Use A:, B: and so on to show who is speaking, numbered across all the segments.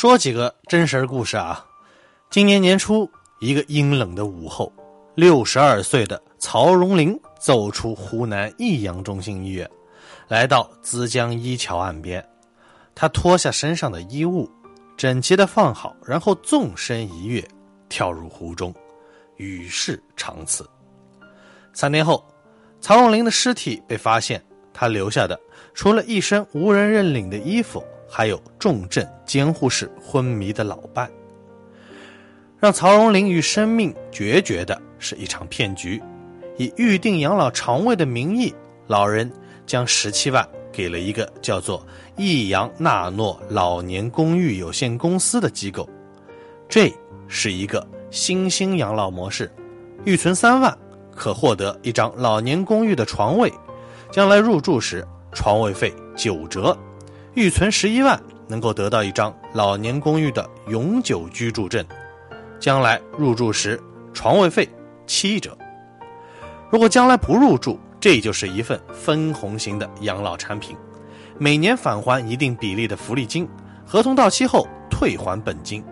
A: 说几个真实故事啊。今年年初，一个阴冷的午后，六十二岁的曹荣林走出湖南益阳中心医院，来到资江一桥岸边。他脱下身上的衣物，整齐的放好，然后纵身一跃，跳入湖中，与世长辞。三天后，曹荣林的尸体被发现，他留下的除了一身无人认领的衣服。还有重症监护室昏迷的老伴，让曹荣林与生命决绝的是一场骗局。以预定养老床位的名义，老人将十七万给了一个叫做益阳纳诺老年公寓有限公司的机构。这是一个新兴养老模式，预存三万可获得一张老年公寓的床位，将来入住时床位费九折。预存十一万，能够得到一张老年公寓的永久居住证，将来入住时床位费七折。如果将来不入住，这就是一份分红型的养老产品，每年返还一定比例的福利金，合同到期后退还本金。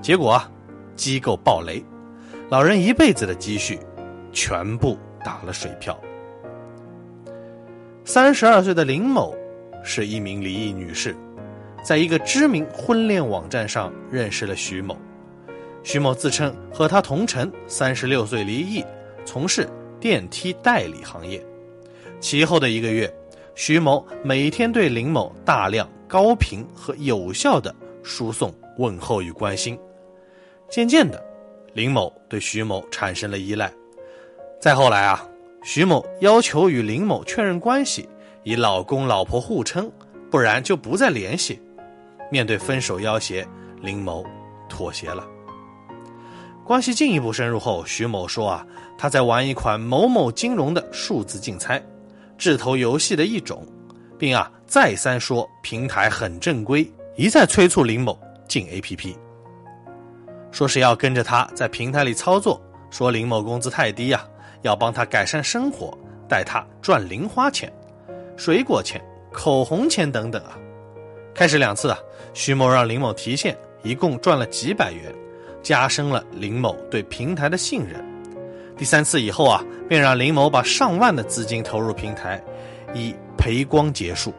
A: 结果啊，机构暴雷，老人一辈子的积蓄全部打了水漂。三十二岁的林某。是一名离异女士，在一个知名婚恋网站上认识了徐某。徐某自称和他同城，三十六岁离异，从事电梯代理行业。其后的一个月，徐某每天对林某大量、高频和有效的输送问候与关心。渐渐的，林某对徐某产生了依赖。再后来啊，徐某要求与林某确认关系。以老公老婆互称，不然就不再联系。面对分手要挟，林某妥协了。关系进一步深入后，徐某说：“啊，他在玩一款某某金融的数字竞猜，智投游戏的一种，并啊再三说平台很正规，一再催促林某进 APP，说是要跟着他在平台里操作，说林某工资太低呀，要帮他改善生活，带他赚零花钱。”水果钱、口红钱等等啊，开始两次啊，徐某让林某提现，一共赚了几百元，加深了林某对平台的信任。第三次以后啊，便让林某把上万的资金投入平台，以赔光结束。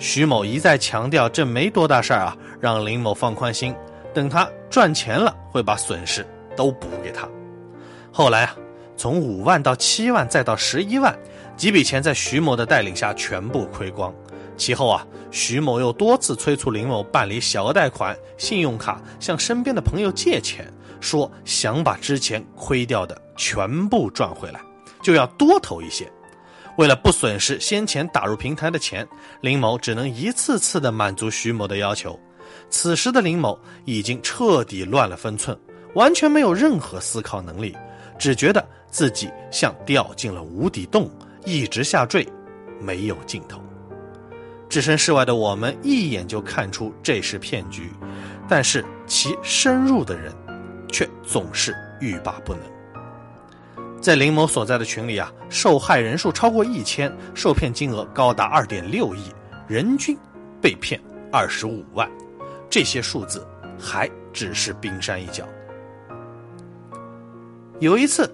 A: 徐某一再强调这没多大事儿啊，让林某放宽心，等他赚钱了会把损失都补给他。后来啊，从五万到七万再到十一万。几笔钱在徐某的带领下全部亏光，其后啊，徐某又多次催促林某办理小额贷款、信用卡，向身边的朋友借钱，说想把之前亏掉的全部赚回来，就要多投一些。为了不损失先前打入平台的钱，林某只能一次次的满足徐某的要求。此时的林某已经彻底乱了分寸，完全没有任何思考能力，只觉得自己像掉进了无底洞。一直下坠，没有尽头。置身事外的我们一眼就看出这是骗局，但是其深入的人，却总是欲罢不能。在林某所在的群里啊，受害人数超过一千，受骗金额高达二点六亿，人均被骗二十五万。这些数字还只是冰山一角。有一次。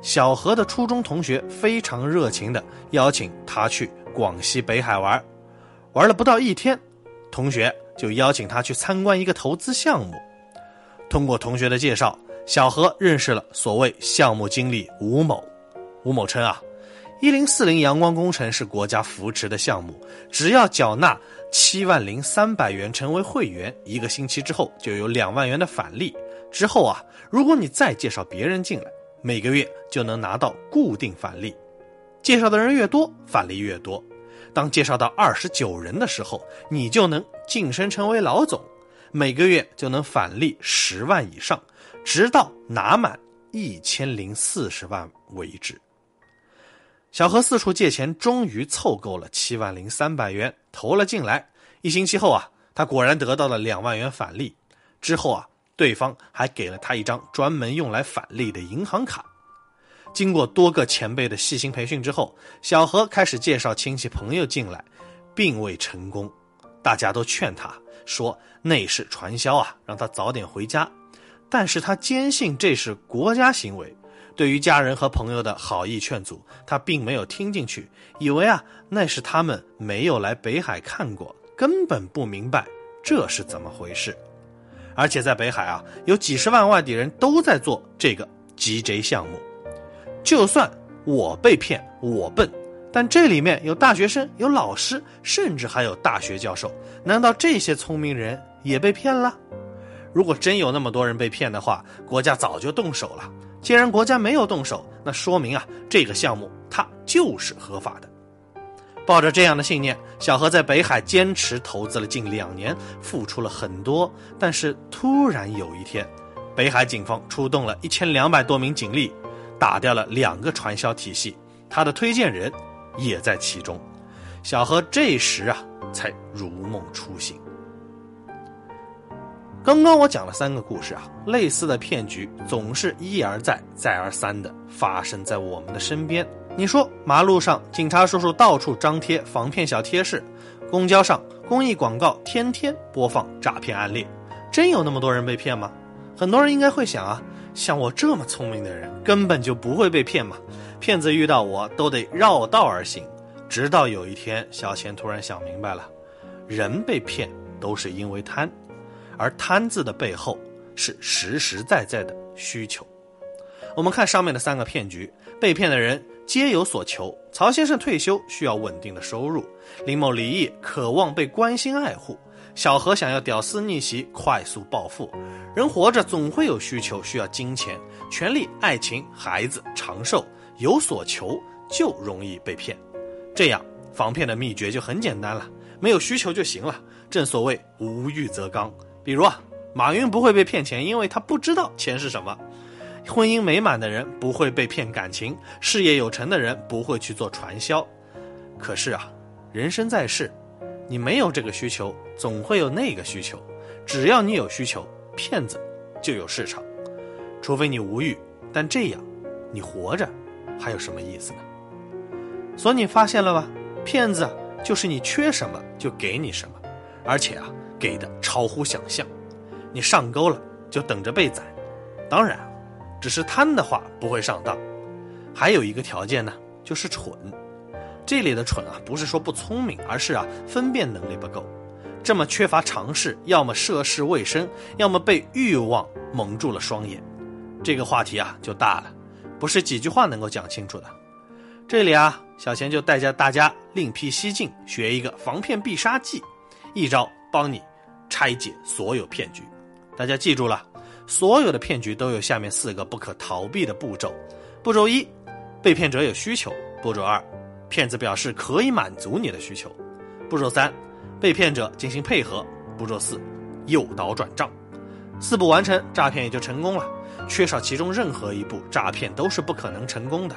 A: 小何的初中同学非常热情的邀请他去广西北海玩，玩了不到一天，同学就邀请他去参观一个投资项目。通过同学的介绍，小何认识了所谓项目经理吴某。吴某称啊，一零四零阳光工程是国家扶持的项目，只要缴纳七万零三百元成为会员，一个星期之后就有两万元的返利。之后啊，如果你再介绍别人进来。每个月就能拿到固定返利，介绍的人越多，返利越多。当介绍到二十九人的时候，你就能晋升成为老总，每个月就能返利十万以上，直到拿满一千零四十万为止。小何四处借钱，终于凑够了七万零三百元，投了进来。一星期后啊，他果然得到了两万元返利。之后啊。对方还给了他一张专门用来返利的银行卡。经过多个前辈的细心培训之后，小何开始介绍亲戚朋友进来，并未成功。大家都劝他说那是传销啊，让他早点回家。但是他坚信这是国家行为，对于家人和朋友的好意劝阻，他并没有听进去，以为啊那是他们没有来北海看过，根本不明白这是怎么回事。而且在北海啊，有几十万外地人都在做这个 GJ 项目。就算我被骗，我笨，但这里面有大学生，有老师，甚至还有大学教授，难道这些聪明人也被骗了？如果真有那么多人被骗的话，国家早就动手了。既然国家没有动手，那说明啊，这个项目它就是合法的。抱着这样的信念，小何在北海坚持投资了近两年，付出了很多。但是突然有一天，北海警方出动了一千两百多名警力，打掉了两个传销体系，他的推荐人也在其中。小何这时啊，才如梦初醒。刚刚我讲了三个故事啊，类似的骗局总是一而再、再而三的发生在我们的身边。你说马路上警察叔叔到处张贴防骗小贴士，公交上公益广告天天播放诈骗案例，真有那么多人被骗吗？很多人应该会想啊，像我这么聪明的人根本就不会被骗嘛，骗子遇到我都得绕道而行。直到有一天，小钱突然想明白了，人被骗都是因为贪。而贪字的背后是实实在在的需求。我们看上面的三个骗局，被骗的人皆有所求。曹先生退休需要稳定的收入，林某离异渴望被关心爱护，小何想要屌丝逆袭快速暴富。人活着总会有需求，需要金钱、权利、爱情、孩子、长寿，有所求就容易被骗。这样防骗的秘诀就很简单了，没有需求就行了。正所谓无欲则刚。比如啊，马云不会被骗钱，因为他不知道钱是什么；婚姻美满的人不会被骗感情，事业有成的人不会去做传销。可是啊，人生在世，你没有这个需求，总会有那个需求。只要你有需求，骗子就有市场。除非你无欲，但这样，你活着还有什么意思呢？所以你发现了吧？骗子就是你缺什么就给你什么，而且啊。给的超乎想象，你上钩了就等着被宰。当然，只是贪的话不会上当。还有一个条件呢，就是蠢。这里的蠢啊，不是说不聪明，而是啊分辨能力不够。这么缺乏常识，要么涉世未深，要么被欲望蒙住了双眼。这个话题啊就大了，不是几句话能够讲清楚的。这里啊，小钱就带着大家另辟蹊径，学一个防骗必杀技，一招帮你。拆解所有骗局，大家记住了，所有的骗局都有下面四个不可逃避的步骤。步骤一，被骗者有需求；步骤二，骗子表示可以满足你的需求；步骤三，被骗者进行配合；步骤四，诱导转账。四步完成，诈骗也就成功了。缺少其中任何一步，诈骗都是不可能成功的。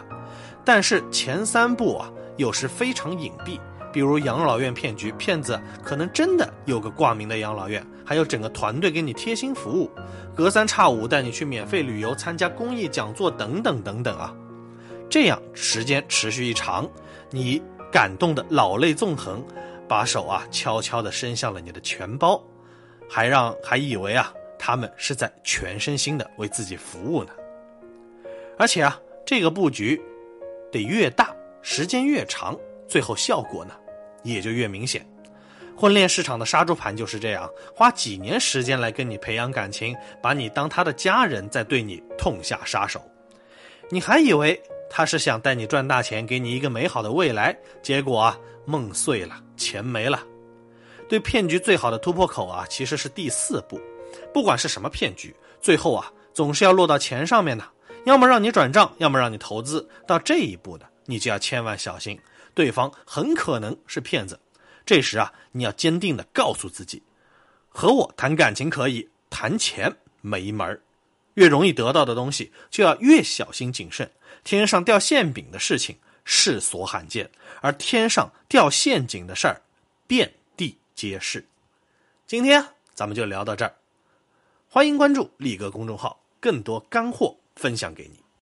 A: 但是前三步啊，有时非常隐蔽。比如养老院骗局，骗子可能真的有个挂名的养老院，还有整个团队给你贴心服务，隔三差五带你去免费旅游、参加公益讲座等等等等啊。这样时间持续一长，你感动的老泪纵横，把手啊悄悄地伸向了你的钱包，还让还以为啊他们是在全身心的为自己服务呢。而且啊这个布局得越大，时间越长，最后效果呢？也就越明显，婚恋市场的杀猪盘就是这样，花几年时间来跟你培养感情，把你当他的家人，再对你痛下杀手。你还以为他是想带你赚大钱，给你一个美好的未来，结果啊，梦碎了，钱没了。对骗局最好的突破口啊，其实是第四步。不管是什么骗局，最后啊，总是要落到钱上面的，要么让你转账，要么让你投资。到这一步的，你就要千万小心。对方很可能是骗子，这时啊，你要坚定的告诉自己，和我谈感情可以，谈钱没门儿。越容易得到的东西，就要越小心谨慎。天上掉馅饼的事情世所罕见，而天上掉陷阱的事儿遍地皆是。今天咱们就聊到这儿，欢迎关注力哥公众号，更多干货分享给你。